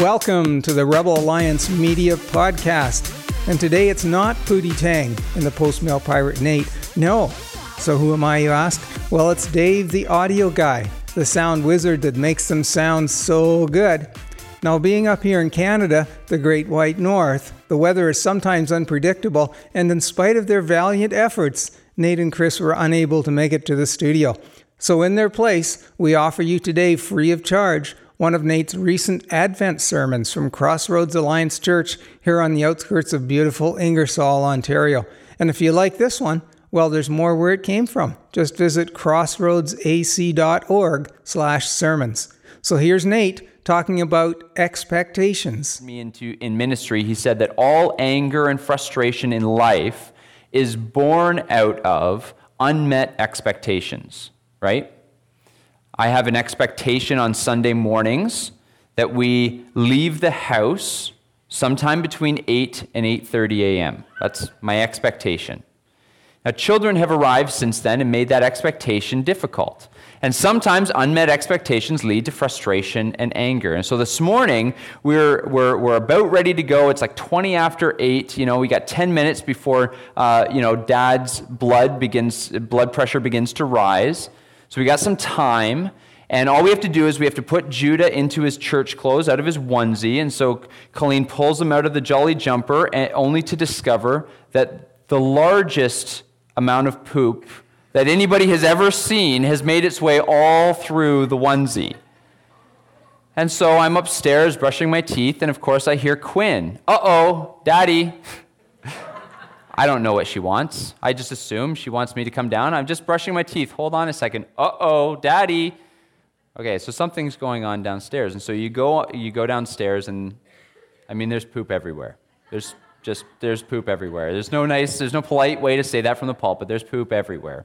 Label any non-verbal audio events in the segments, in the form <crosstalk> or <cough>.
Welcome to the Rebel Alliance Media Podcast. And today it's not Pootie Tang and the Post Mail Pirate Nate. No. So who am I, you ask? Well, it's Dave, the audio guy, the sound wizard that makes them sound so good. Now, being up here in Canada, the Great White North, the weather is sometimes unpredictable, and in spite of their valiant efforts, Nate and Chris were unable to make it to the studio. So, in their place, we offer you today, free of charge, one of Nate's recent Advent sermons from Crossroads Alliance Church here on the outskirts of beautiful Ingersoll, Ontario. And if you like this one, well, there's more where it came from. Just visit crossroadsac.org slash sermons. So here's Nate talking about expectations. Me into in ministry, he said that all anger and frustration in life is born out of unmet expectations, right? I have an expectation on Sunday mornings that we leave the house sometime between 8 and 8:30 a.m. That's my expectation. Now children have arrived since then and made that expectation difficult. And sometimes unmet expectations lead to frustration and anger. And so this morning, we're, we're, we're about ready to go. It's like 20 after 8. You know, we got 10 minutes before, uh, you know, dad's blood begins, blood pressure begins to rise. So we got some time. And all we have to do is we have to put Judah into his church clothes out of his onesie. And so Colleen pulls him out of the jolly jumper, only to discover that the largest amount of poop that anybody has ever seen has made its way all through the onesie. And so I'm upstairs brushing my teeth, and of course I hear Quinn. Uh oh, Daddy. <laughs> I don't know what she wants. I just assume she wants me to come down. I'm just brushing my teeth. Hold on a second. Uh oh, daddy. Okay, so something's going on downstairs. And so you go, you go downstairs, and I mean, there's poop everywhere. There's just, there's poop everywhere. There's no nice, there's no polite way to say that from the pulpit. There's poop everywhere.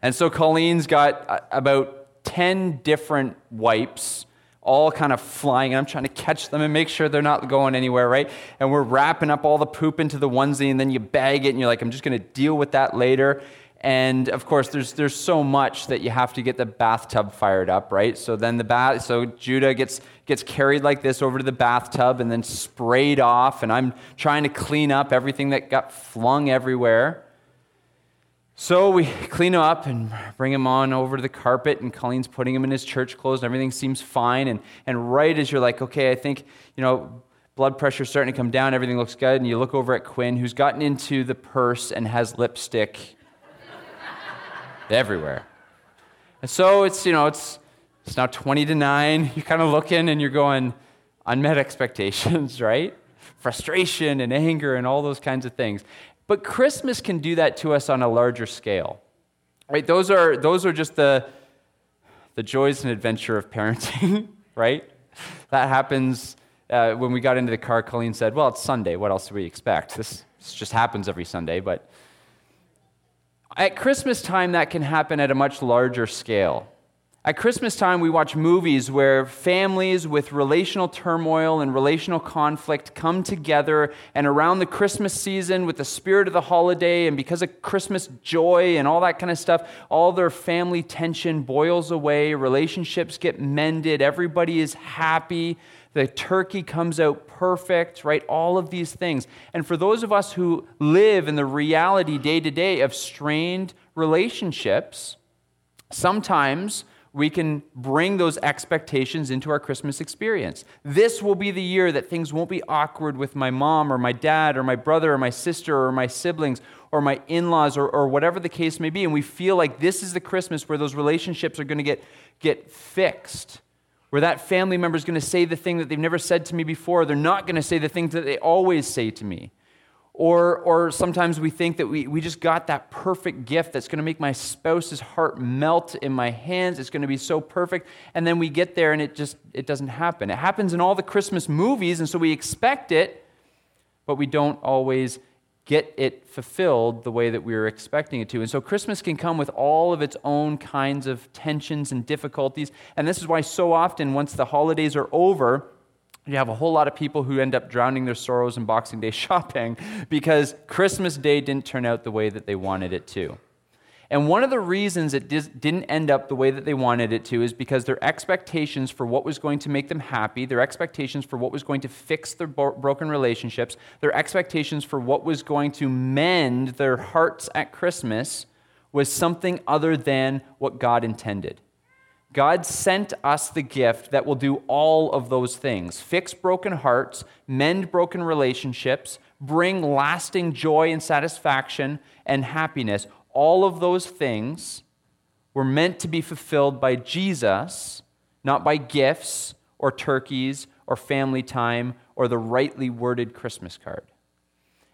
And so Colleen's got about 10 different wipes all kind of flying, and I'm trying to catch them and make sure they're not going anywhere, right? And we're wrapping up all the poop into the onesie, and then you bag it, and you're like, I'm just going to deal with that later. And of course, there's, there's so much that you have to get the bathtub fired up, right? So then the bath, so Judah gets, gets carried like this over to the bathtub and then sprayed off, and I'm trying to clean up everything that got flung everywhere. So we <laughs> clean him up and bring him on over to the carpet, and Colleen's putting him in his church clothes, and everything seems fine. And, and right as you're like, okay, I think, you know, blood pressure's starting to come down, everything looks good, and you look over at Quinn, who's gotten into the purse and has lipstick <laughs> everywhere. And so it's, you know, it's, it's now 20 to 9. <laughs> You're kind of looking and you're going, unmet expectations, right? Frustration and anger and all those kinds of things. But Christmas can do that to us on a larger scale. Right? Those are, those are just the, the joys and adventure of parenting, <laughs> right? That happens uh, when we got into the car. Colleen said, Well, it's Sunday. What else do we expect? This, this just happens every Sunday. But at Christmas time, that can happen at a much larger scale. At Christmas time, we watch movies where families with relational turmoil and relational conflict come together, and around the Christmas season, with the spirit of the holiday, and because of Christmas joy and all that kind of stuff, all their family tension boils away, relationships get mended, everybody is happy, the turkey comes out perfect, right? All of these things. And for those of us who live in the reality day to day of strained relationships, sometimes we can bring those expectations into our Christmas experience. This will be the year that things won't be awkward with my mom or my dad or my brother or my sister or my siblings or my in laws or, or whatever the case may be. And we feel like this is the Christmas where those relationships are going to get, get fixed, where that family member is going to say the thing that they've never said to me before. They're not going to say the things that they always say to me. Or, or sometimes we think that we, we just got that perfect gift that's going to make my spouse's heart melt in my hands. It's going to be so perfect. And then we get there and it just it doesn't happen. It happens in all the Christmas movies, and so we expect it, but we don't always get it fulfilled the way that we were expecting it to. And so Christmas can come with all of its own kinds of tensions and difficulties. And this is why so often, once the holidays are over, you have a whole lot of people who end up drowning their sorrows in Boxing Day <laughs> shopping because Christmas Day didn't turn out the way that they wanted it to. And one of the reasons it didn't end up the way that they wanted it to is because their expectations for what was going to make them happy, their expectations for what was going to fix their broken relationships, their expectations for what was going to mend their hearts at Christmas was something other than what God intended. God sent us the gift that will do all of those things fix broken hearts, mend broken relationships, bring lasting joy and satisfaction and happiness all of those things were meant to be fulfilled by Jesus, not by gifts or turkeys or family time or the rightly worded Christmas card.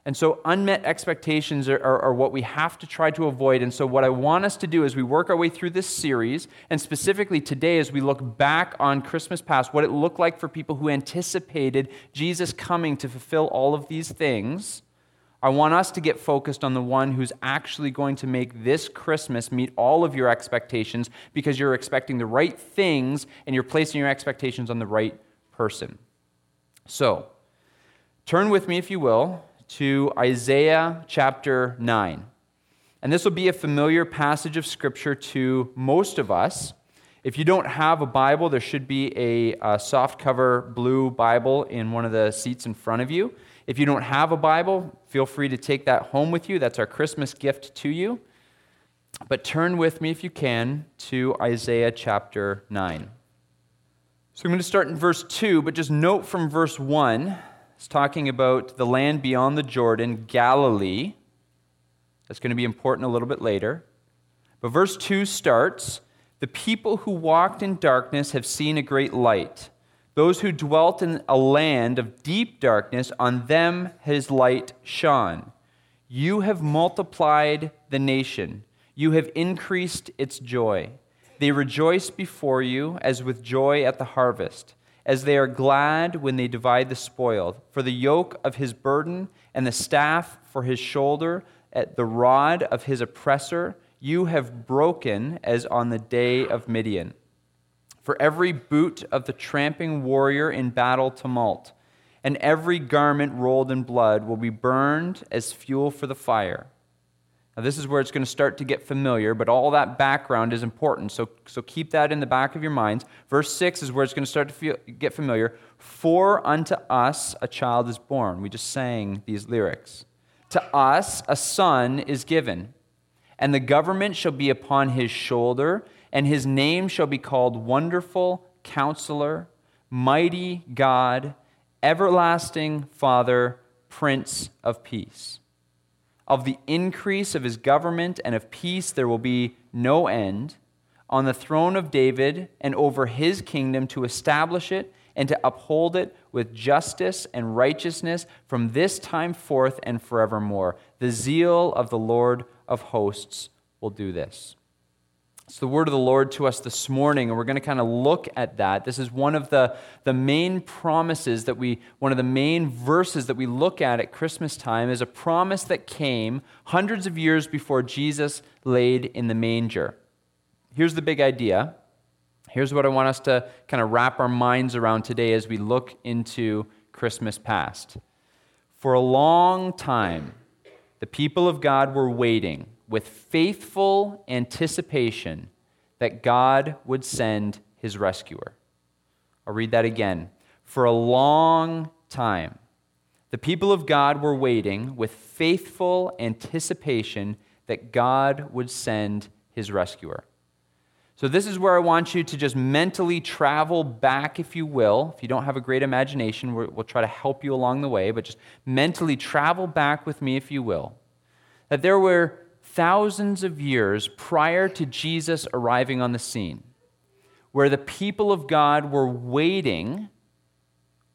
And so, unmet expectations are, are, are, what we have to try to avoid. And so, what I want us to do as we work our way through this series, and specifically today as we look back on Christmas past, what it looked like for people who anticipated Jesus coming to fulfill all of these things, I want us to get focused on the one who's actually going to make this Christmas meet all of your expectations because you're expecting the right things and you're placing your expectations on the right person. So, turn with me, if you will, to Isaiah chapter 9. And this will be a familiar passage of Scripture to most of us. If you don't have a Bible, there should be a, a soft cover blue Bible in one of the seats in front of you. If you don't have a Bible, feel free to take that home with you. That's our Christmas gift to you. But turn with me, if you can, to Isaiah chapter 9. So I'm going to start in verse 2, but just note from verse 1, it's talking about the land beyond the Jordan, Galilee. That's going to be important a little bit later. But verse 2 starts The people who walked in darkness have seen a great light. Those who dwelt in a land of deep darkness, on them his light shone. You have multiplied the nation, you have increased its joy. They rejoice before you as with joy at the harvest, as they are glad when they divide the spoil. For the yoke of his burden and the staff for his shoulder, at the rod of his oppressor, you have broken as on the day of Midian for every boot of the tramping warrior in battle tumult, and every garment rolled in blood will be burned as fuel for the fire. Now, this is where it's going to start to get familiar, but all that background is important. So, so keep that in the back of your minds. Verse 6 is where it's going to start to feel, get familiar. For unto us a child is born. We just sang these lyrics. To us a son is given, and the government shall be upon his shoulder and his name shall be called Wonderful Counselor, Mighty God, Everlasting Father, Prince of Peace. Of the increase of his government and of peace there will be no end on the throne of David and over his kingdom to establish it and to uphold it with justice and righteousness from this time forth and forevermore. The zeal of the Lord of hosts will do this. It's the word of the Lord to us this morning, and we're going to kind of look at that. This is one of the, the main promises that we, one of the main verses that we look at at Christmas time is a promise that came hundreds of years before Jesus laid in the manger. Here's the big idea. Here's what I want us to kind of wrap our minds around today as we look into Christmas past. For a long time, the people of God were waiting with faithful anticipation that God would send his rescuer. I'll read that again. For a long time, the people of God were waiting with faithful anticipation that God would send his rescuer. So, this is where I want you to just mentally travel back, if you will. If you don't have a great imagination, we'll try to help you along the way, but just mentally travel back with me, if you will. That there were thousands of years prior to Jesus arriving on the scene, where the people of God were waiting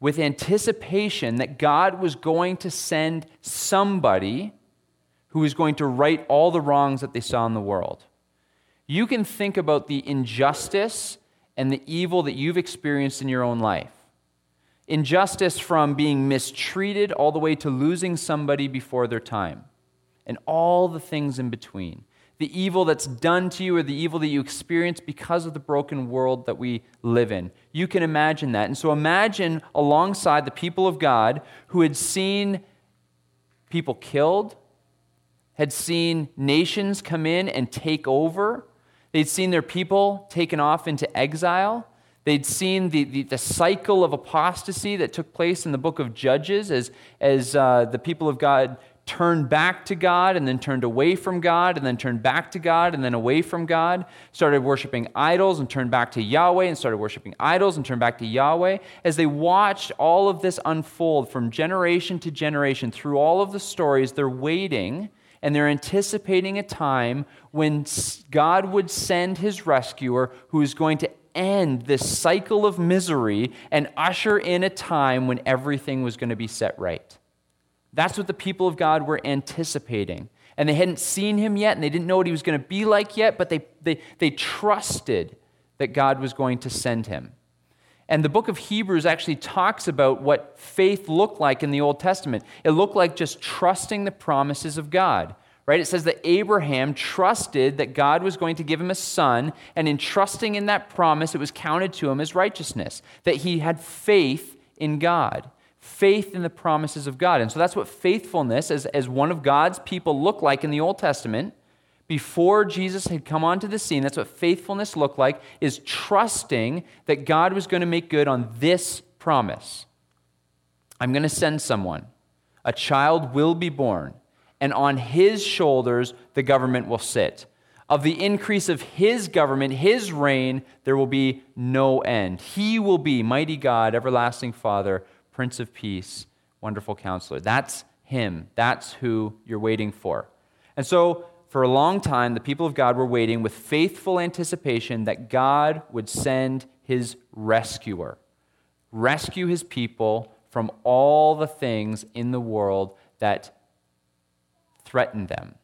with anticipation that God was going to send somebody who was going to right all the wrongs that they saw in the world. You can think about the injustice and the evil that you've experienced in your own life. Injustice from being mistreated all the way to losing somebody before their time and all the things in between. The evil that's done to you or the evil that you experience because of the broken world that we live in. You can imagine that. And so imagine alongside the people of God who had seen people killed, had seen nations come in and take over. They'd seen their people taken off into exile. They'd seen the, the, the, cycle of apostasy that took place in the book of Judges as, as uh, the people of God turned back to God and then turned away from God and then turned back to God and then away from God, started worshiping idols and turned back to Yahweh and started worshiping idols and turned back to Yahweh. As they watched all of this unfold from generation to generation through all of the stories, they're waiting and they're anticipating a time when God would send his rescuer who is going to end this cycle of misery and usher in a time when everything was going to be set right. That's what the people of God were anticipating. And they hadn't seen him yet, and they didn't know what he was going to be like yet, but they, they, they trusted that God was going to send him. And the book of Hebrews actually talks about what faith looked like in the Old Testament. It looked like just trusting the promises of God right? It says that Abraham trusted that God was going to give him a son, and in trusting in that promise, it was counted to him as righteousness, that he had faith in God, faith in the promises of God. And so that's what faithfulness as, as one of God's people looked like in the Old Testament. Before Jesus had come onto the scene, that's what faithfulness looked like, is trusting that God was going to make good on this promise. I'm going to send someone. A child will be born and on his shoulders the government will sit. Of the increase of his government, his reign, there will be no end. He will be mighty God, everlasting Father, Prince of Peace, wonderful counselor. That's him. That's who you're waiting for. And so, for a long time, the people of God were waiting with faithful anticipation that God would send his rescuer, rescue his people from all the things in the world that threatened them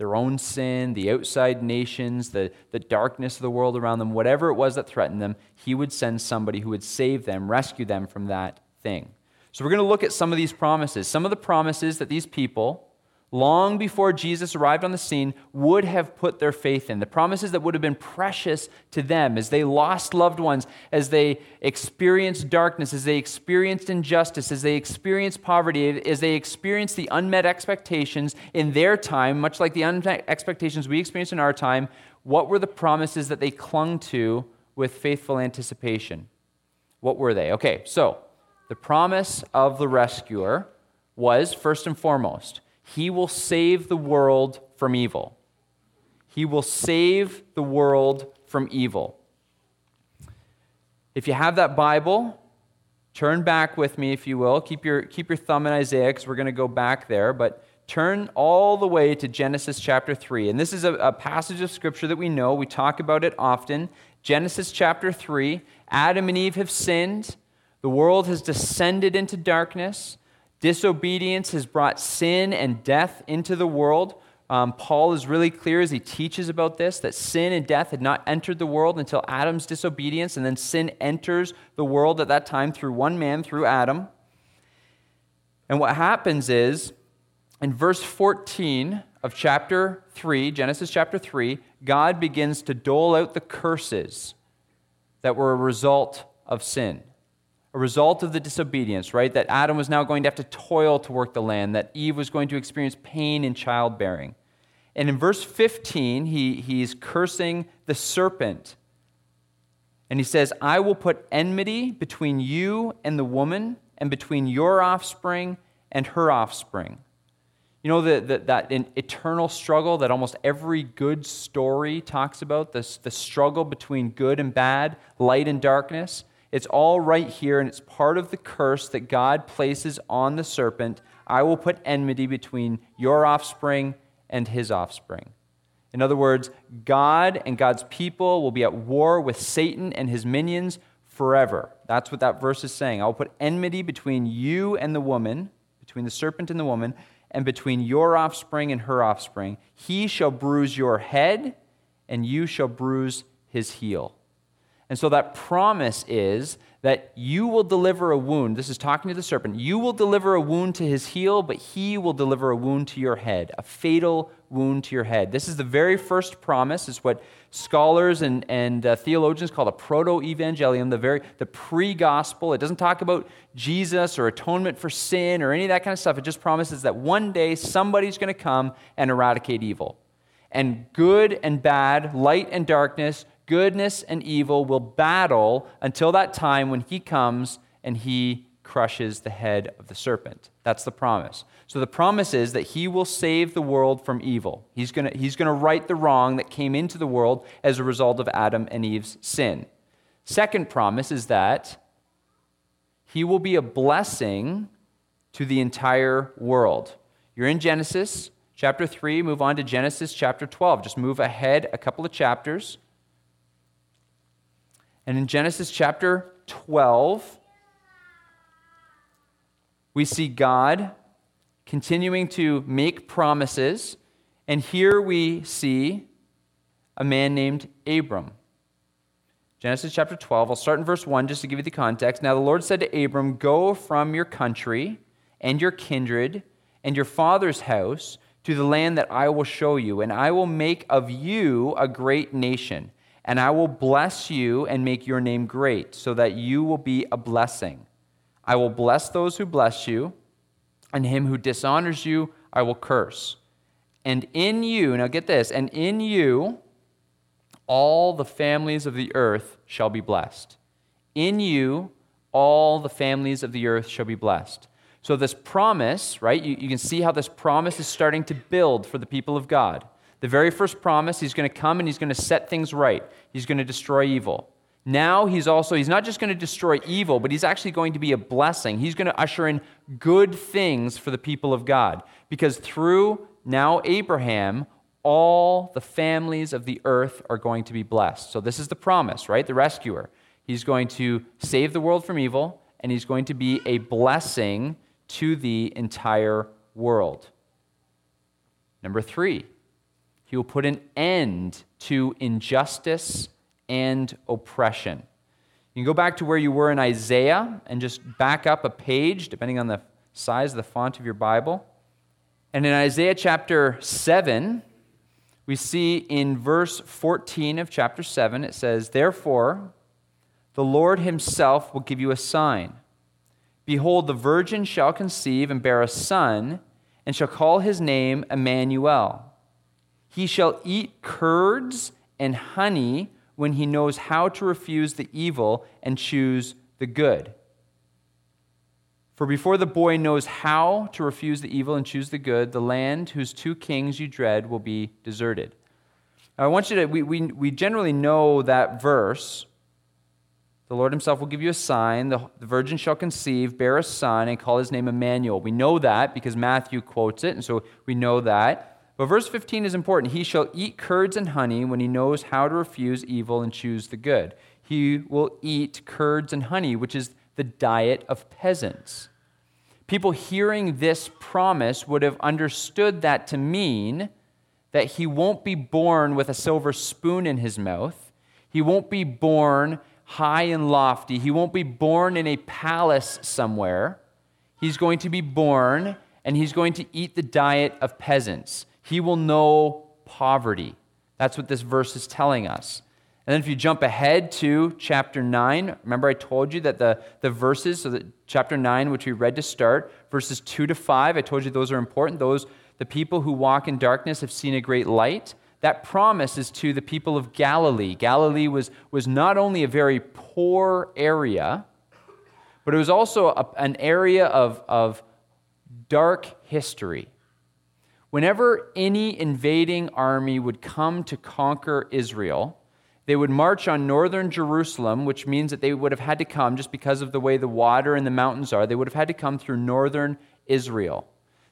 their own sin, the outside nations, the, the darkness of the world around them, whatever it was that threatened them, he would send somebody who would save them, rescue them from that thing. So we're going to look at some of these promises. Some of the promises that these people long before Jesus arrived on the scene, would have put their faith in. The promises that would have been precious to them as they lost loved ones, as they experienced darkness, as they experienced injustice, as they experienced poverty, as they experienced the unmet expectations in their time, much like the unmet expectations we experience in our time. What were the promises that they clung to with faithful anticipation? What were they? Okay, so the promise of the rescuer was first and foremost he will save the world from evil. He will save the world from evil. If you have that Bible, turn back with me, if you will. Keep your, keep your thumb in Isaiah because we're going to go back there. But turn all the way to Genesis chapter 3. And this is a, a passage of Scripture that we know. We talk about it often. Genesis chapter 3 Adam and Eve have sinned, the world has descended into darkness. Disobedience has brought sin and death into the world. Um, Paul is really clear as he teaches about this that sin and death had not entered the world until Adam's disobedience, and then sin enters the world at that time through one man, through Adam. And what happens is, in verse 14 of chapter 3, Genesis chapter 3, God begins to dole out the curses that were a result of sin a result of the disobedience, right? That Adam was now going to have to toil to work the land, that Eve was going to experience pain in childbearing. And in verse 15, he, he's cursing the serpent. And he says, I will put enmity between you and the woman, and between your offspring and her offspring. You know, the, the, that eternal struggle that almost every good story talks about this, the struggle between good and bad, light and darkness. It's all right here, and it's part of the curse that God places on the serpent. I will put enmity between your offspring and his offspring. In other words, God and God's people will be at war with Satan and his minions forever. That's what that verse is saying. I will put enmity between you and the woman, between the serpent and the woman, and between your offspring and her offspring. He shall bruise your head, and you shall bruise his heel. And so that promise is that you will deliver a wound. This is talking to the serpent. You will deliver a wound to his heel, but he will deliver a wound to your head, a fatal wound to your head. This is the very first promise. It's what scholars and, and uh, theologians call the proto-evangelium, the very the pre-gospel. It doesn't talk about Jesus or atonement for sin or any of that kind of stuff. It just promises that one day somebody's going to come and eradicate evil. And good and bad, light and darkness, goodness and evil will battle until that time when he comes and he crushes the head of the serpent. That's the promise. So the promise is that he will save the world from evil. He's going he's gonna right the wrong that came into the world as a result of Adam and Eve's sin. Second promise is that he will be a blessing to the entire world. You're in Genesis chapter 3, move on to Genesis chapter 12. Just move ahead a couple of chapters. And in Genesis chapter 12, we see God continuing to make promises. And here we see a man named Abram. Genesis chapter 12, I'll start in verse 1 just to give you the context. Now the Lord said to Abram, Go from your country and your kindred and your father's house to the land that I will show you, and I will make of you a great nation and I will bless you and make your name great, so that you will be a blessing. I will bless those who bless you, and him who dishonors you, I will curse. And in you, now get this, and in you, all the families of the earth shall be blessed. In you, all the families of the earth shall be blessed. So, this promise, right, you, you can see how this promise is starting to build for the people of God. The very first promise, he's going to come and he's going to set things right. He's going to destroy evil. Now he's also, he's not just going to destroy evil, but he's actually going to be a blessing. He's going to usher in good things for the people of God. Because through now Abraham, all the families of the earth are going to be blessed. So this is the promise, right? The rescuer. He's going to save the world from evil, and he's going to be a blessing to the entire world. Number three, he will put an end to injustice and oppression. You can go back to where you were in Isaiah and just back up a page, depending on the size of the font of your Bible. And in Isaiah chapter 7, we see in verse 14 of chapter 7, it says, Therefore, the Lord himself will give you a sign. Behold, the virgin shall conceive and bear a son, and shall call his name Emmanuel. He shall eat curds and honey when he knows how to refuse the evil and choose the good. For before the boy knows how to refuse the evil and choose the good, the land whose two kings you dread will be deserted. Now, I want you to, we, we, we generally know that verse. The Lord himself will give you a sign. The, the virgin shall conceive, bear a son, and call his name Emmanuel. We know that because Matthew quotes it, and so we know that. But verse 15 is important. He shall eat curds and honey when he knows how to refuse evil and choose the good. He will eat curds and honey, which is the diet of peasants. People hearing this promise would have understood that to mean that he won't be born with a silver spoon in his mouth. He won't be born high and lofty. He won't be born in a palace somewhere. He's going to be born and he's going to eat the diet of peasants. He will know poverty. That's what this verse is telling us. And then if you jump ahead to chapter 9, remember I told you that the, the verses, so chapter 9, which we read to start, verses 2 to 5, I told you those are important. Those, the people who walk in darkness have seen a great light. That promise is to the people of Galilee. Galilee was, was not only a very poor area, but it was also a, an area of, of dark history. Whenever any invading army would come to conquer Israel, they would march on northern Jerusalem, which means that they would have had to come, just because of the way the water and the mountains are, they would have had to come through northern Israel.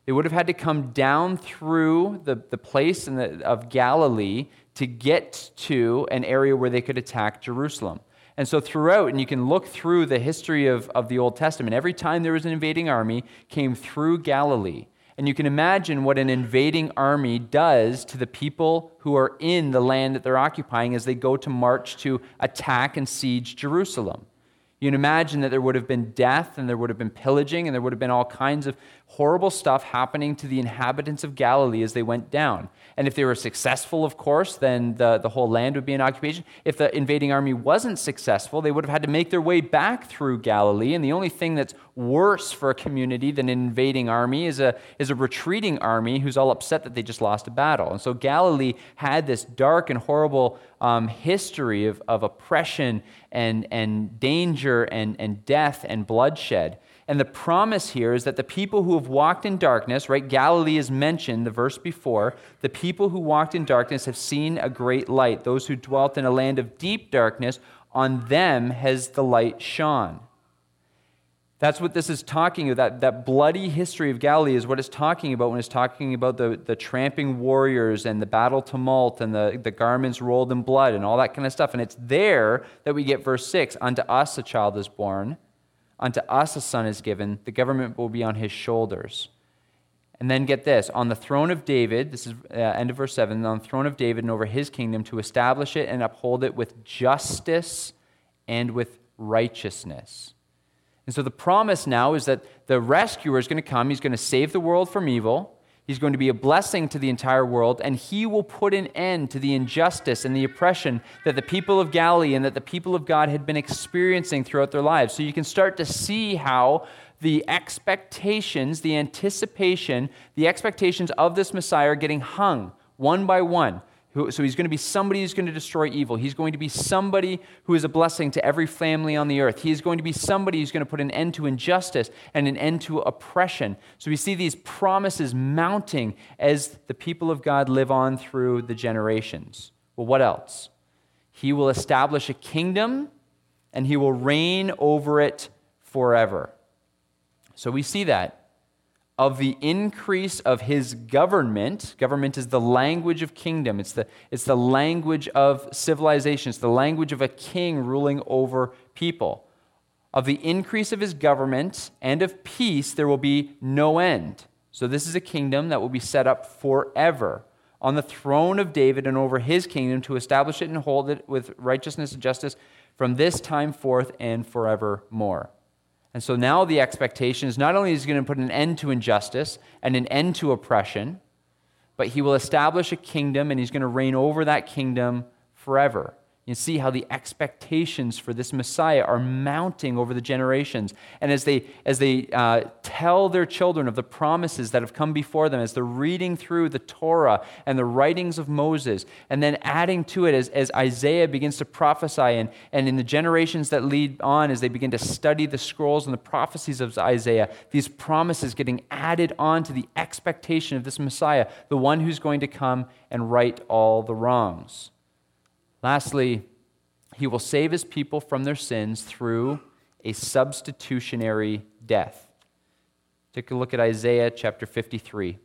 They would have had to come down through the, the place the, of Galilee to get to an area where they could attack Jerusalem. And so throughout, and you can look through the history of, of the Old Testament, every time there was an invading army, came through Galilee. And you can imagine what an invading army does to the people who are in the land that they're occupying as they go to march to attack and siege Jerusalem. You can imagine that there would have been death and there would have been pillaging and there would have been all kinds of horrible stuff happening to the inhabitants of Galilee as they went down. And if they were successful, of course, then the, the whole land would be in occupation. If the invading army wasn't successful, they would have had to make their way back through Galilee. And the only thing that's worse for a community than an invading army is a, is a retreating army who's all upset that they just lost a battle. And so Galilee had this dark and horrible um, history of, of oppression and, and danger and, and death and bloodshed. And the promise here is that the people who have walked in darkness, right? Galilee is mentioned the verse before. The people who walked in darkness have seen a great light. Those who dwelt in a land of deep darkness, on them has the light shone. That's what this is talking about. That, that bloody history of Galilee is what it's talking about when it's talking about the, the tramping warriors and the battle tumult and the, the garments rolled in blood and all that kind of stuff. And it's there that we get verse 6 Unto us a child is born Unto us a son is given, the government will be on his shoulders. And then get this on the throne of David, this is uh, end of verse 7, on the throne of David and over his kingdom to establish it and uphold it with justice and with righteousness. And so the promise now is that the rescuer is going to come. He's going to save the world from evil. He's going to be a blessing to the entire world, and he will put an end to the injustice and the oppression that the people of Galilee and that the people of God had been experiencing throughout their lives. So you can start to see how the expectations, the anticipation, the expectations of this Messiah are getting hung one by one. So he's going to be somebody who's going to destroy evil. He's going to be somebody who is a blessing to every family on the earth. He's going to be somebody who's going to put an end to injustice and an end to oppression. So we see these promises mounting as the people of God live on through the generations. Well, what else? He will establish a kingdom and he will reign over it forever. So we see that of the increase of his government. Government is the language of kingdom, it's the, it's the language of civilization, it's the language of a king ruling over people. Of the increase of his government and of peace, there will be no end. So, this is a kingdom that will be set up forever on the throne of David and over his kingdom to establish it and hold it with righteousness and justice from this time forth and forevermore. And so now the expectation is not only is he going to put an end to injustice and an end to oppression, but he will establish a kingdom and he's going to reign over that kingdom forever. You see how the expectations for this Messiah are mounting over the generations. And as they, as they uh, tell their children of the promises that have come before them, as they're reading through the Torah and the writings of Moses, and then adding to it as, as Isaiah begins to prophesy, and, and in the generations that lead on, as they begin to study the scrolls and the prophecies of Isaiah, these promises getting added on to the expectation of this Messiah, the one who's going to come and right all the wrongs. Lastly, he will save his people from their sins through a substitutionary death. Take a look at Isaiah chapter 53.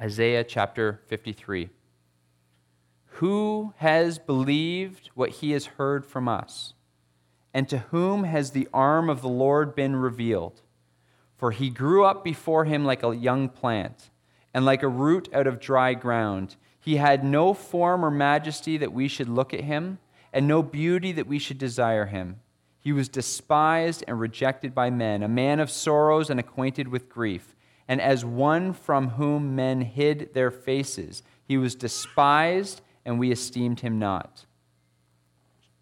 Isaiah chapter 53. Who has believed what he has heard from us? And to whom has the arm of the Lord been revealed? For he grew up before him like a young plant, and like a root out of dry ground. He had no form or majesty that we should look at him, and no beauty that we should desire him. He was despised and rejected by men, a man of sorrows and acquainted with grief. And as one from whom men hid their faces, he was despised, and we esteemed him not.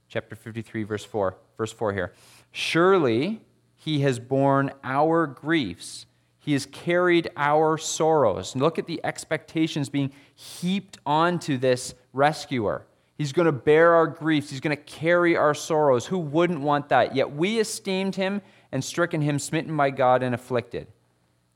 Chapter 53, verse 4. Verse 4 here. Surely he has borne our griefs he has carried our sorrows. Look at the expectations being heaped onto this rescuer. He's going to bear our griefs. He's going to carry our sorrows. Who wouldn't want that? Yet we esteemed him and stricken him, smitten by God and afflicted.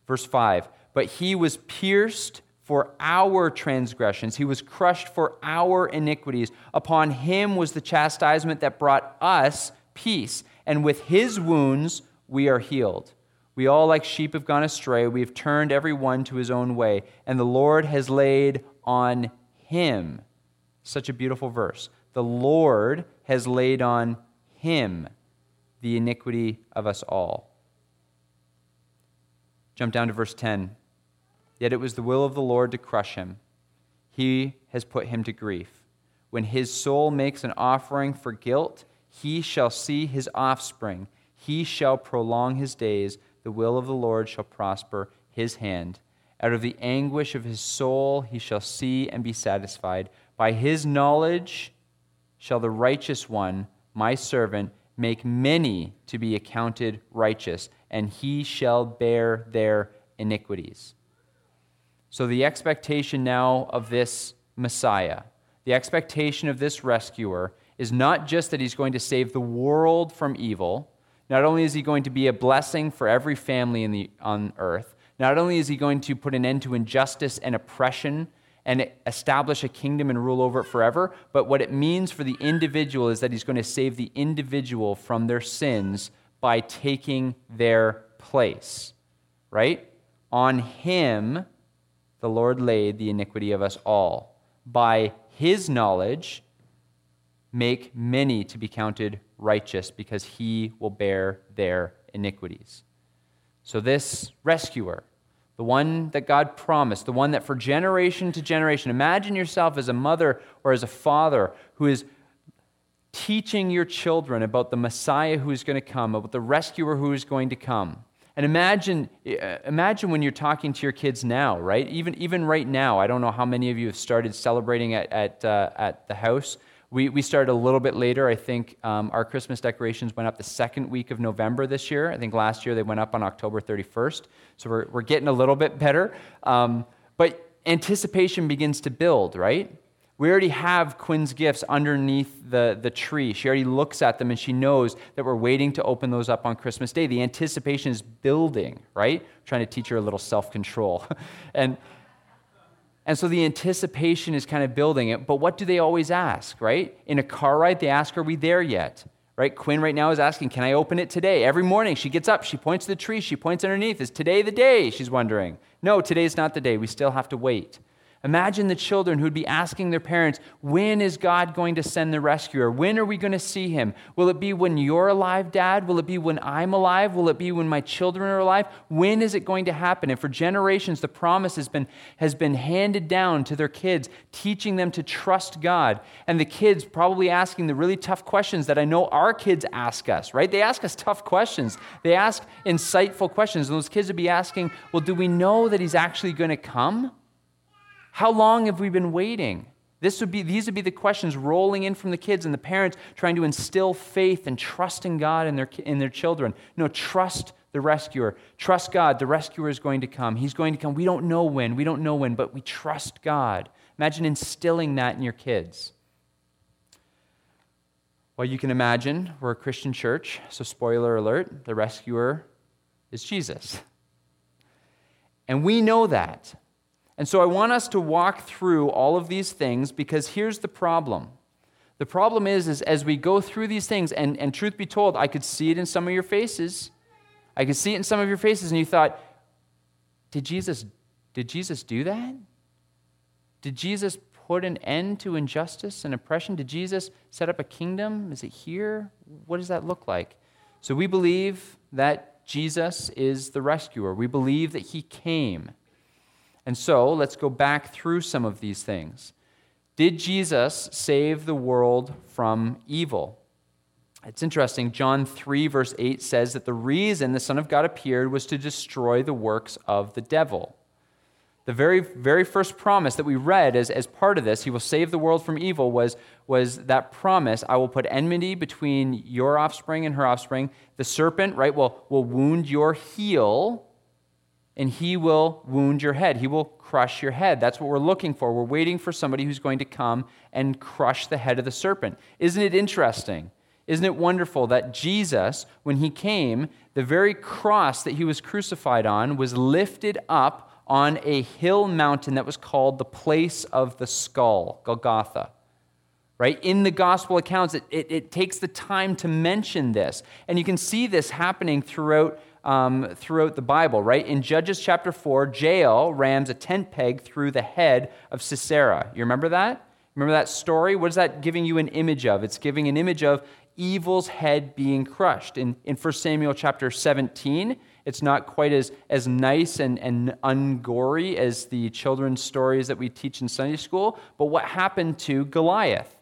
Verse 5 But he was pierced for our transgressions, he was crushed for our iniquities. Upon him was the chastisement that brought us peace, and with his wounds we are healed. We all, like sheep, have gone astray. We have turned every one to his own way, and the Lord has laid on him. Such a beautiful verse. The Lord has laid on him the iniquity of us all. Jump down to verse 10. Yet it was the will of the Lord to crush him. He has put him to grief. When his soul makes an offering for guilt, he shall see his offspring. He shall prolong his days. The will of the Lord shall prosper his hand. Out of the anguish of his soul he shall see and be satisfied. By his knowledge shall the righteous one, my servant, make many to be accounted righteous, and he shall bear their iniquities. So, the expectation now of this Messiah, the expectation of this rescuer, is not just that he's going to save the world from evil. Not only is he going to be a blessing for every family the, on earth, not only is he going to put an end to injustice and oppression and establish a kingdom and rule over it forever. But what it means for the individual is that he's going to save the individual from their sins by taking their place. Right? On him, the Lord laid the iniquity of us all. By his knowledge, make many to be counted righteous because he will bear their iniquities. So, this rescuer, the one that God promised, the one that for generation to generation, imagine yourself as a mother or as a father who is teaching your children about the Messiah who is going to come, about the rescuer who is going to come. And imagine, uh, imagine when you're talking to your kids now, right? Even, even right now, I don't know how many of you have started celebrating at, at, uh, at the house. We, we started a little bit later. I think um, our Christmas decorations went up the second week of November this year. I think last year they went up on October 31st. So we're, we're getting a little bit better. Um, but anticipation begins to build, right? We already have Quinn's gifts underneath the, the tree. She already looks at them and she knows that we're waiting to open those up on Christmas Day. The anticipation is building, right? trying to teach her a little self control. <laughs> and and so the anticipation is kind of building it. But what do they always ask, right? In a car ride, they ask, Are we there yet? Right? Quinn right now is asking, Can I open it today? Every morning she gets up, she points to the tree, she points underneath. Is today the day? She's wondering. No, today's not the day. We still have to wait. Imagine the children who'd be asking their parents, When is God going to send the rescuer? When are we going to see him? Will it be when you're alive, Dad? Will it be when I'm alive? Will it be when my children are alive? When is it going to happen? And for generations, the promise has been, has been handed down to their kids, teaching them to trust God. And the kids probably asking the really tough questions that I know our kids ask us, right? They ask us tough questions, they ask insightful questions. And those kids would be asking, Well, do we know that he's actually going to come? How long have we been waiting? This would be, these would be the questions rolling in from the kids and the parents trying to instill faith and trust in God in their, in their children. No, trust the rescuer. Trust God. The rescuer is going to come. He's going to come. We don't know when. We don't know when, but we trust God. Imagine instilling that in your kids. Well, you can imagine we're a Christian church, so spoiler alert the rescuer is Jesus. And we know that. And so I want us to walk through all of these things because here's the problem. The problem is, is as we go through these things, and, and truth be told, I could see it in some of your faces. I could see it in some of your faces, and you thought, did Jesus, did Jesus do that? Did Jesus put an end to injustice and oppression? Did Jesus set up a kingdom? Is it here? What does that look like? So we believe that Jesus is the rescuer. We believe that he came. And so let's go back through some of these things. Did Jesus save the world from evil? It's interesting. John 3, verse 8 says that the reason the Son of God appeared was to destroy the works of the devil. The very, very first promise that we read as, as part of this, he will save the world from evil, was, was that promise I will put enmity between your offspring and her offspring. The serpent, right, will, will wound your heel, and he will wound your head. He will crush your head. That's what we're looking for. We're waiting for somebody who's going to come and crush the head of the serpent. Isn't it interesting? Isn't it wonderful that Jesus, when he came, the very cross that he was crucified on was lifted up on a hill mountain that was called the place of the skull, Golgotha? Right? In the gospel accounts, it, it, it takes the time to mention this. And you can see this happening throughout um, throughout the Bible, right? In Judges chapter 4, Jael rams a tent peg through the head of Sisera. You remember that? Remember that story? What is that giving you an image of? It's giving an image of evil's head being crushed. In, in 1 Samuel chapter 17, It's not quite as, as nice and, and ungory as the children's stories that we teach in Sunday school. But what happened to Goliath?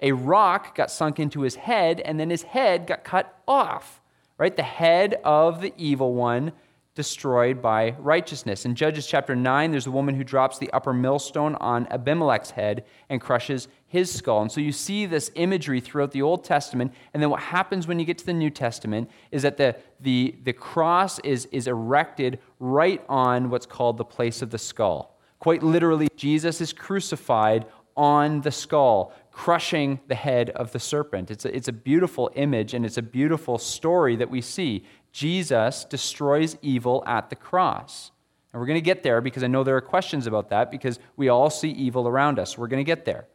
A rock got sunk into his head, and then his head got cut off. Right? The head of the evil one destroyed by righteousness. In Judges chapter 9, there's a woman who drops the upper millstone on Abimelech's head and crushes his skull. And so you see this imagery throughout the Old Testament. And then what happens when you get to the New Testament is that the, the, the cross is, is erected right on what's called the place of the skull. Quite literally, Jesus is crucified on the skull, crushing the head of the serpent. It's a, it's a beautiful image and it's a beautiful story that we see. Jesus destroys evil at the cross. And we're going to get there because I know there are questions about that because we all see evil around us. We're going to get there.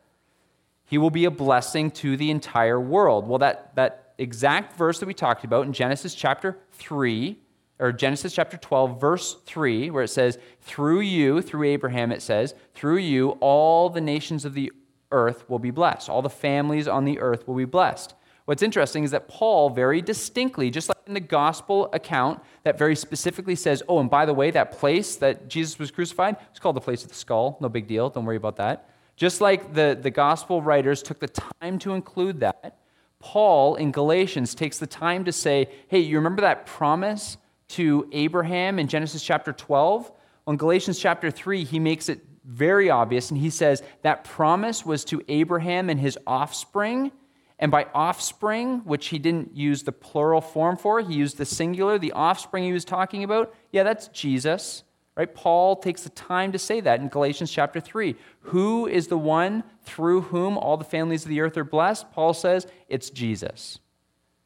He will be a blessing to the entire world. Well, that, that exact verse that we talked about in Genesis chapter 3, or Genesis chapter 12, verse 3, where it says, Through you, through Abraham, it says, Through you, all the nations of the earth will be blessed. All the families on the earth will be blessed. What's interesting is that Paul very distinctly, just like in the gospel account, that very specifically says, oh, and by the way, that place that Jesus was crucified, it's called the place of the skull. No big deal. Don't worry about that. Just like the, the gospel writers took the time to include that, Paul in Galatians takes the time to say, hey, you remember that promise to Abraham in Genesis chapter 12? On Galatians chapter 3, he makes it very obvious, and he says that promise was to Abraham and his offspring and by offspring, which he didn't use the plural form for, he used the singular, the offspring he was talking about, yeah, that's Jesus. Right? Paul takes the time to say that in Galatians chapter 3. Who is the one through whom all the families of the earth are blessed? Paul says it's Jesus.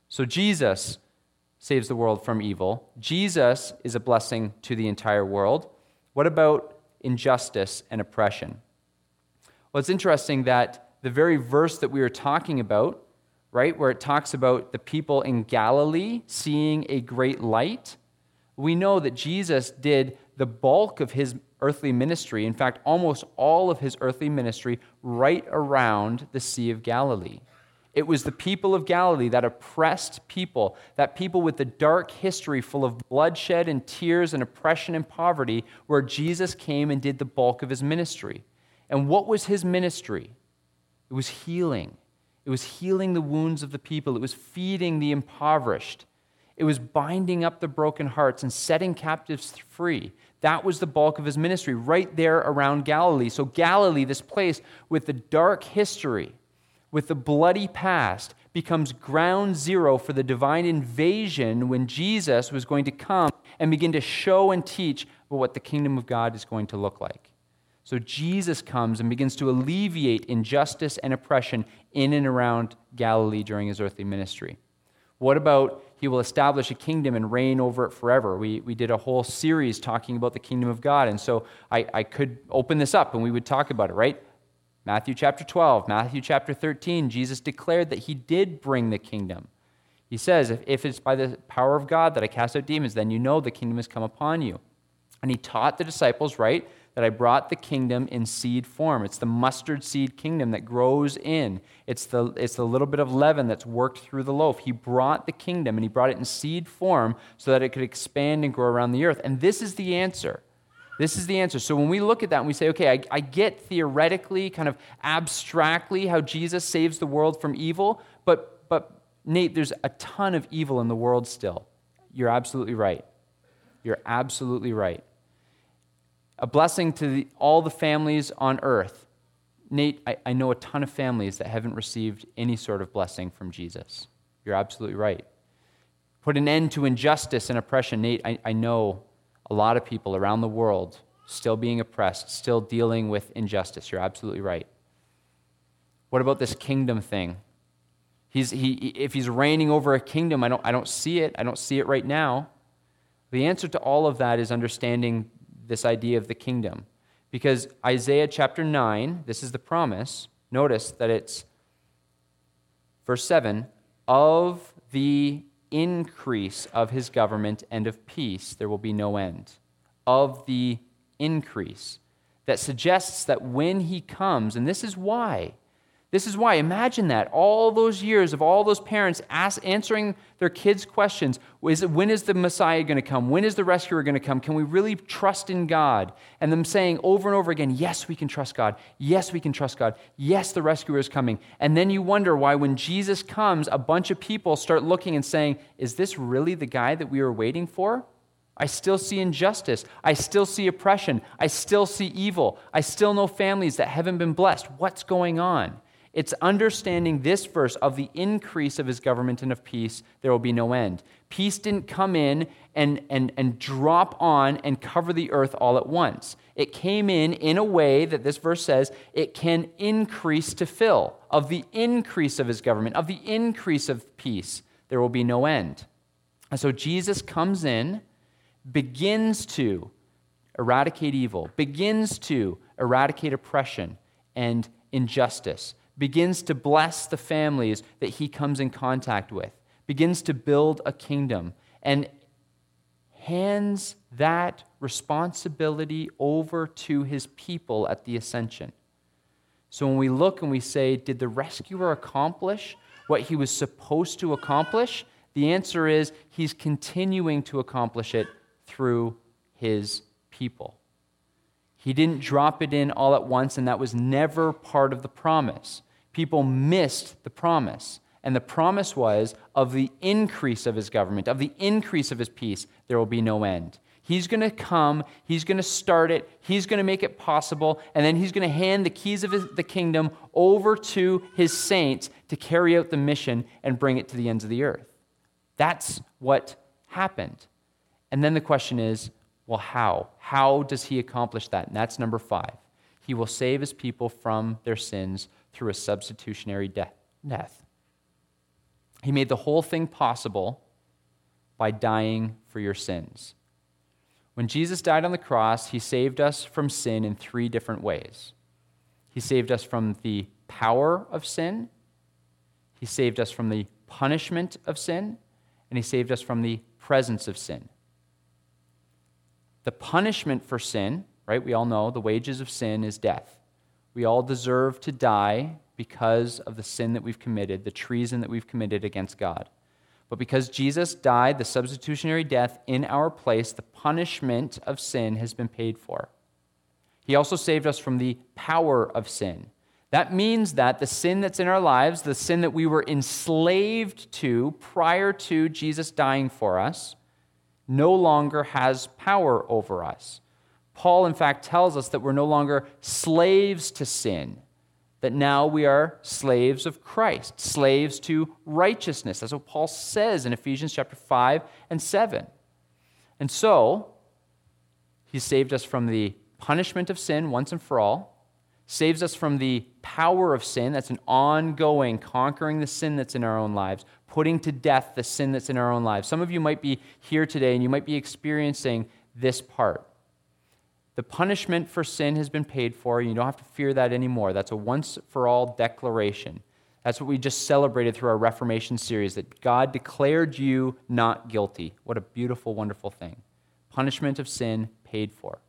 So Jesus saves the world from evil. Jesus is a blessing to the entire world. What about injustice and oppression? Well, it's interesting that the very verse that we were talking about, right, where it talks about the people in Galilee seeing a great light, we know that Jesus did the bulk of his earthly ministry, in fact, almost all of his earthly ministry, right around the Sea of Galilee. It was the people of Galilee, that oppressed people, that people with the dark history full of bloodshed and tears and oppression and poverty, where Jesus came and did the bulk of his ministry. And what was his ministry? It was healing. It was healing the wounds of the people. It was feeding the impoverished. It was binding up the broken hearts and setting captives free. That was the bulk of his ministry, right there around Galilee. So, Galilee, this place with the dark history, with the bloody past, becomes ground zero for the divine invasion when Jesus was going to come and begin to show and teach what the kingdom of God is going to look like. So Jesus comes and begins to alleviate injustice and oppression in and around Galilee during his earthly ministry. What about he will establish a kingdom and reign over it forever? We, we did a whole series talking about the kingdom of God. And so I, I could open this up and we would talk about it, right? Matthew chapter 12, Matthew chapter 13, Jesus declared that he did bring the kingdom. He says, if, if it's by the power of God that I cast out demons, then you know the kingdom has come upon you. And he taught the disciples, right? that I brought the kingdom in seed form. It's the mustard seed kingdom that grows in. It's the, it's the little bit of leaven that's worked through the loaf. He brought the kingdom and he brought it in seed form so that it could expand and grow around the earth. And this is the answer. This is the answer. So when we look at that and we say, okay, I, I get theoretically, kind of abstractly, how Jesus saves the world from evil, but, but Nate, there's a ton of evil in the world still. You're absolutely right. You're absolutely right a blessing to the, all the families on earth. Nate, I, I know a ton of families that haven't received any sort of blessing from Jesus. You're absolutely right. Put an end to injustice and oppression. Nate, I, I know a lot of people around the world still being oppressed, still dealing with injustice. You're absolutely right. What about this kingdom thing? He's, he, if he's reigning over a kingdom, I don't, I don't see it. I don't see it right now. The answer to all of that is understanding this idea of the kingdom. Because Isaiah chapter 9, this is the promise. Notice that it's verse 7 of the increase of his government and of peace, there will be no end. Of the increase. That suggests that when he comes, and this is why, This is why, imagine that. All those years of all those parents ask, answering their kids' questions is when is the Messiah going to come? When is the rescuer going to come? Can we really trust in God? And them saying over and over again, yes, we can trust God. Yes, we can trust God. Yes, the rescuer is coming. And then you wonder why, when Jesus comes, a bunch of people start looking and saying, is this really the guy that we were waiting for? I still see injustice. I still see oppression. I still see evil. I still know families that haven't been blessed. What's going on? It's understanding this verse of the increase of his government and of peace, there will be no end. Peace didn't come in and, and, and drop on and cover the earth all at once. It came in in a way that this verse says it can increase to fill. Of the increase of his government, of the increase of peace, there will be no end. And so Jesus comes in, begins to eradicate evil, begins to eradicate oppression and injustice begins to bless the families that he comes in contact with, begins to build a kingdom, and hands that responsibility over to his people at the ascension. So when we look and we say, Did the rescuer accomplish what he was supposed to accomplish? The answer is, He's continuing to accomplish it through his people. He didn't drop it in all at once, and that was never part of the promise people missed the promise. And the promise was of the increase of his government, of the increase of his peace, there will be no end. He's going to come, he's going to start it, he's going to make it possible, and then he's going to hand the keys of his, the kingdom over to his saints to carry out the mission and bring it to the ends of the earth. That's what happened. And then the question is well, how? How does he accomplish that? And that's number five. He will save his people from their sins through a substitutionary death. He made the whole thing possible by dying for your sins. When Jesus died on the cross, he saved us from sin in three different ways. He saved us from the power of sin, he saved us from the punishment of sin, and he saved us from the presence of sin. The punishment for sin, right? We all know the wages of sin is death. We all deserve to die because of the sin that we've committed, the treason that we've committed against God. But because Jesus died the substitutionary death in our place, the punishment of sin has been paid for. He also saved us from the power of sin. That means that the sin that's in our lives, the sin that we were enslaved to prior to Jesus dying for us, no longer has power over us. Paul, in fact, tells us that we're no longer slaves to sin, that now we are slaves of Christ, slaves to righteousness. That's what Paul says in Ephesians chapter 5 and 7. And so, he saved us from the punishment of sin once and for all, saves us from the power of sin. That's an ongoing conquering the sin that's in our own lives, putting to death the sin that's in our own lives. Some of you might be here today and you might be experiencing this part. The punishment for sin has been paid for, and you don't have to fear that anymore. That's a once for all declaration. That's what we just celebrated through our Reformation series that God declared you not guilty. What a beautiful, wonderful thing. Punishment of sin paid for.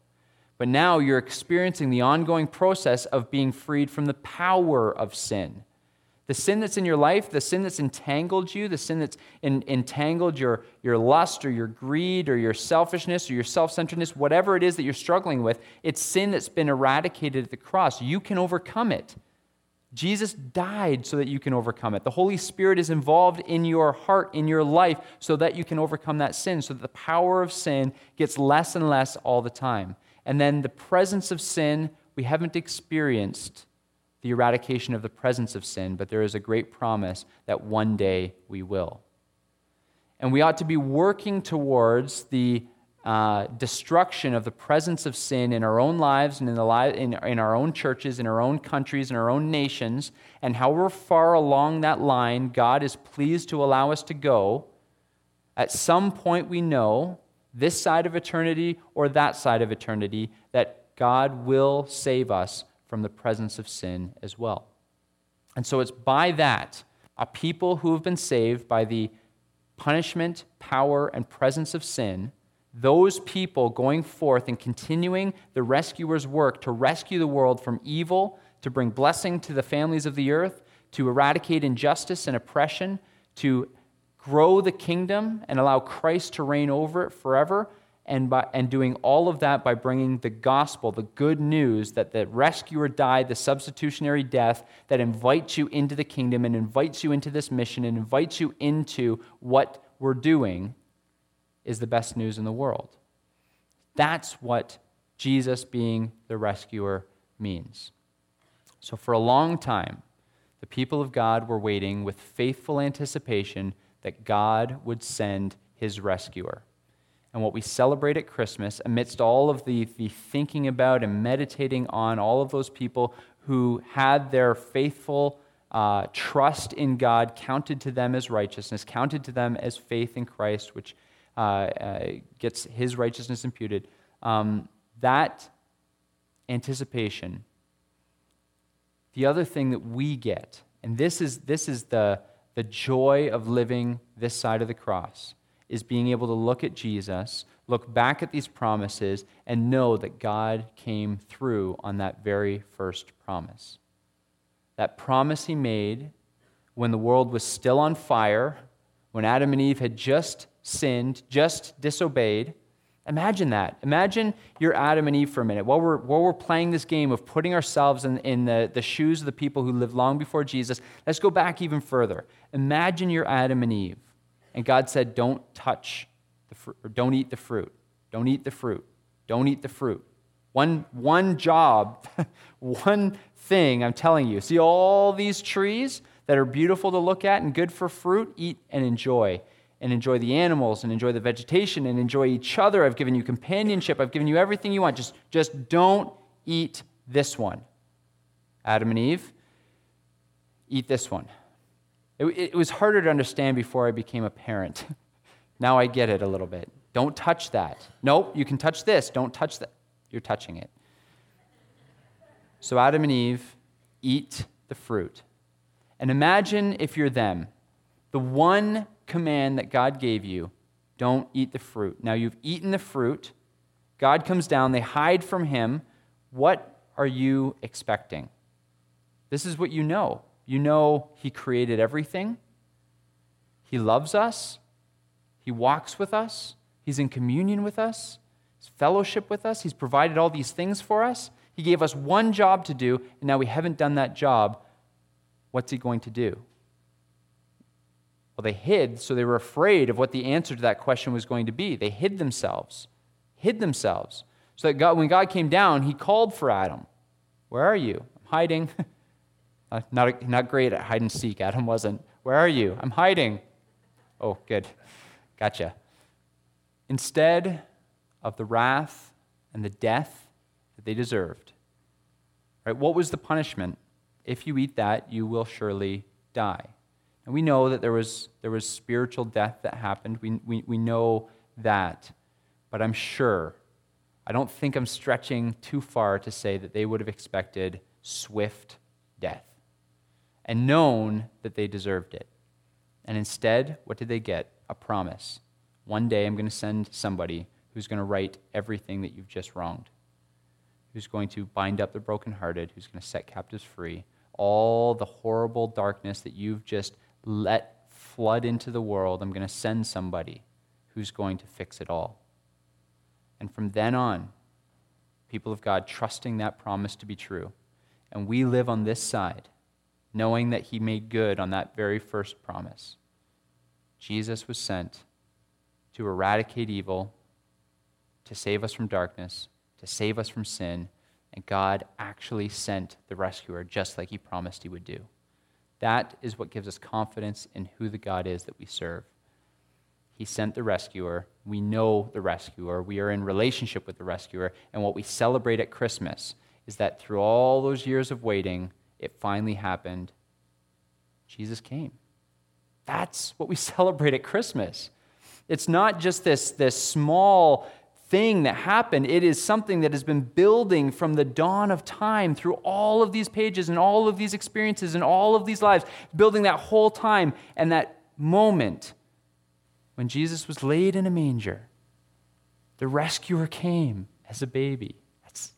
But now you're experiencing the ongoing process of being freed from the power of sin. The sin that's in your life, the sin that's entangled you, the sin that's in, entangled your, your lust or your greed or your selfishness or your self centeredness, whatever it is that you're struggling with, it's sin that's been eradicated at the cross. You can overcome it. Jesus died so that you can overcome it. The Holy Spirit is involved in your heart, in your life, so that you can overcome that sin, so that the power of sin gets less and less all the time. And then the presence of sin we haven't experienced the eradication of the presence of sin, but there is a great promise that one day we will. And we ought to be working towards the uh, destruction of the presence of sin in our own lives and in, the li- in, in our own churches, in our own countries, in our own nations, and however far along that line God is pleased to allow us to go, at some point we know, this side of eternity or that side of eternity, that God will save us from the presence of sin as well. And so it's by that, a people who have been saved by the punishment, power, and presence of sin, those people going forth and continuing the rescuer's work to rescue the world from evil, to bring blessing to the families of the earth, to eradicate injustice and oppression, to grow the kingdom and allow Christ to reign over it forever, and, by, and doing all of that by bringing the gospel, the good news that the rescuer died, the substitutionary death that invites you into the kingdom and invites you into this mission and invites you into what we're doing, is the best news in the world. That's what Jesus being the rescuer means. So, for a long time, the people of God were waiting with faithful anticipation that God would send his rescuer. And what we celebrate at Christmas, amidst all of the, the thinking about and meditating on all of those people who had their faithful uh, trust in God counted to them as righteousness, counted to them as faith in Christ, which uh, uh, gets his righteousness imputed, um, that anticipation. The other thing that we get, and this is, this is the, the joy of living this side of the cross is being able to look at Jesus, look back at these promises, and know that God came through on that very first promise. That promise he made when the world was still on fire, when Adam and Eve had just sinned, just disobeyed. Imagine that. Imagine you're Adam and Eve for a minute. While we're, while we're playing this game of putting ourselves in, in the, the shoes of the people who lived long before Jesus, let's go back even further. Imagine you're Adam and Eve and God said, Don't touch the fruit, or don't eat the fruit. Don't eat the fruit. Don't eat the fruit. One, one job, <laughs> one thing, I'm telling you. See all these trees that are beautiful to look at and good for fruit? Eat and enjoy. And enjoy the animals and enjoy the vegetation and enjoy each other. I've given you companionship. I've given you everything you want. Just, just don't eat this one. Adam and Eve, eat this one. It, it was harder to understand before I became a parent. <laughs> now I get it a little bit. Don't touch that. Nope, you can touch this. Don't touch that. You're touching it. So Adam and Eve eat the fruit. And imagine if you're them. The one command that God gave you don't eat the fruit. Now you've eaten the fruit. God comes down, they hide from him. What are you expecting? This is what you know. You know, He created everything, He loves us, He walks with us, He's in communion with us, He's fellowship with us, He's provided all these things for us. He gave us one job to do, and now we haven't done that job. What's He going to do? Well, they hid, so they were afraid of what the answer to that question was going to be. They hid themselves, hid themselves. So that God, when God came down, He called for Adam. Where are you? I'm hiding. <laughs> Uh, not, not great at hide and seek. Adam wasn't. Where are you? I'm hiding. Oh, good. Gotcha. Instead of the wrath and the death that they deserved, right, what was the punishment? If you eat that, you will surely die. And we know that there was, there was spiritual death that happened. We, we, we know that. But I'm sure, I don't think I'm stretching too far to say that they would have expected swift death and known that they deserved it. And instead, what did they get? A promise. One day I'm going to send somebody who's going to right everything that you've just wronged, who's going to bind up the brokenhearted, who's going to set captives free. All the horrible darkness that you've just let flood into the world, I'm going to send somebody who's going to fix it all. And from then on, people of God trusting that promise to be true. And we live on this side knowing that he made good on that very first promise. Jesus was sent to eradicate evil, to save us from darkness, to save us from sin, and God actually sent the rescuer just like he promised he would do. That is what gives us confidence in who the God is that we serve. He sent the rescuer. We know the rescuer. We are in relationship with the rescuer. And what we celebrate at Christmas is that through all those years of waiting, it finally happened. Jesus came. That's what we <laughs> celebrate at Christmas. It's not just this, this small thing that happened, it is something that has been building from the dawn of time through all of these pages and all of these experiences and all of these lives, building that whole time and that moment when Jesus was laid in a manger. The rescuer came as a baby. That's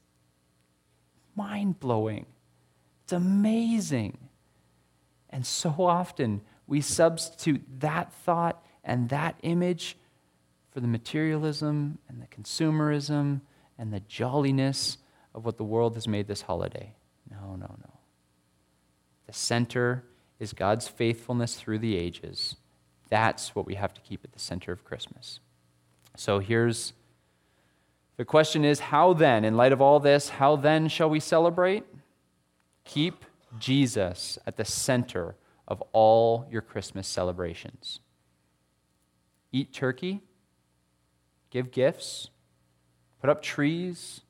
mind blowing. It's amazing. And so often we substitute that thought and that image for the materialism and the consumerism and the jolliness of what the world has made this holiday. No, no, no. The center is God's faithfulness through the ages. That's what we have to keep at the center of Christmas. So here's the question is how then, in light of all this, how then shall we celebrate? Keep Jesus at the center of all your Christmas celebrations. Eat turkey, give gifts, put up trees,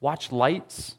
watch lights,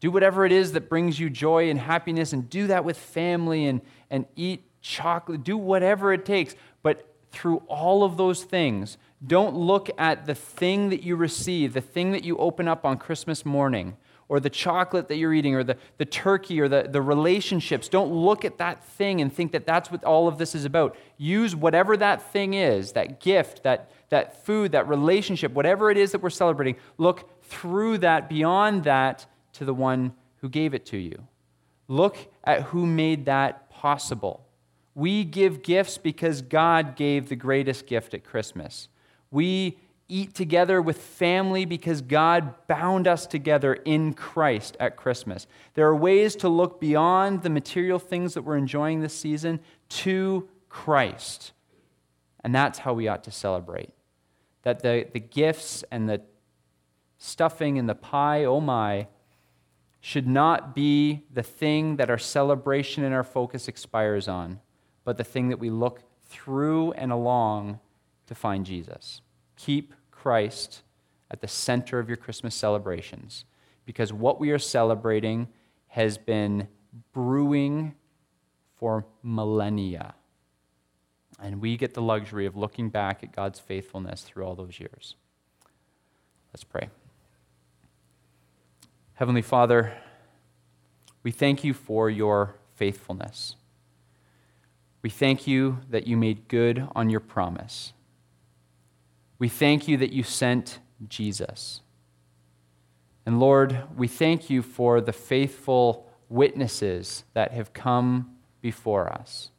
do whatever it is that brings you joy and happiness, and do that with family and, and eat chocolate. Do whatever it takes. But through all of those things, don't look at the thing that you receive, the thing that you open up on Christmas morning, or the chocolate that you're eating, or the, the turkey, or the, the relationships. Don't look at that thing and think that that's what all of this is about. Use whatever that thing is, that gift, that, that food, that relationship, whatever it is that we're celebrating, look through that, beyond that, to the one who gave it to you. Look at who made that possible. We give gifts because God gave the greatest gift at Christmas. We eat together with family because God bound us together in Christ at Christmas. There are ways to look beyond the material things that we're enjoying this season to Christ. And that's how we ought to celebrate. That the, the gifts and the stuffing and the pie, oh my, should not be the thing that our celebration and our focus expires on, but the thing that we look through and along to find Jesus. Keep Christ at the center of your Christmas celebrations because what we are celebrating has been brewing for millennia. And we get the luxury of looking back at God's faithfulness through all those years. Let's pray. Heavenly Father, we thank you for your faithfulness. We thank you that you made good on your promise. We thank you that you sent Jesus. And Lord, we thank you for the faithful witnesses that have come before us,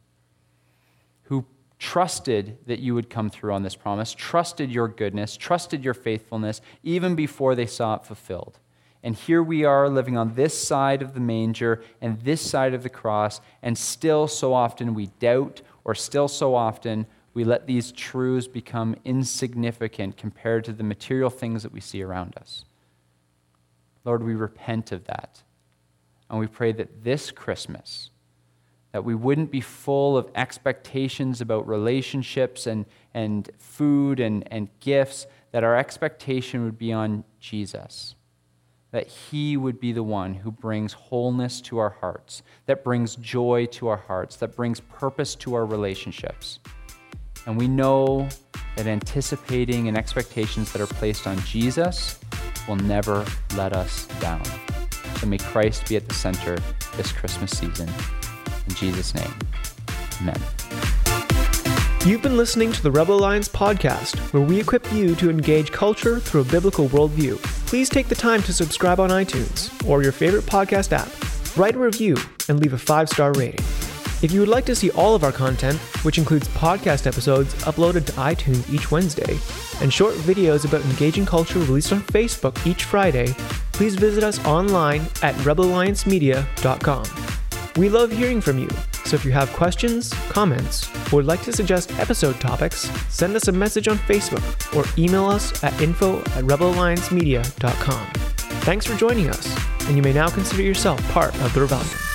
who trusted that you would come through on this promise, trusted your goodness, trusted your faithfulness, even before they saw it fulfilled. And here we are living on this side of the manger and this side of the cross, and still so often we doubt, or still so often we let these truths become insignificant compared to the material things that we see around us. Lord, we repent of that. And we pray that this Christmas, that we wouldn't be full of expectations about relationships and, and food and, and gifts, that our expectation would be on Jesus that He would be the one who brings wholeness to our hearts, that brings joy to our hearts, that brings purpose to our relationships. And we know that anticipating and expectations that are placed on Jesus will never let us down. So may Christ be at the center this Christmas season. In Jesus' name, amen. You've been listening to the Rebel Alliance podcast, where we equip you to engage culture through a biblical worldview. Please take the time to subscribe on iTunes or your favorite podcast app, write a review, and leave a five star rating. If you would like to see all of our content, which includes podcast episodes uploaded to iTunes each Wednesday, and short videos about engaging culture released on Facebook each Friday, please visit us online at rebelalliancemedia.com. We love hearing from you, so if you have questions, comments, or would like to suggest episode topics, send us a message on Facebook or email us at info at rebelalliancemedia.com. Thanks for joining us, and you may now consider yourself part of the rebellion.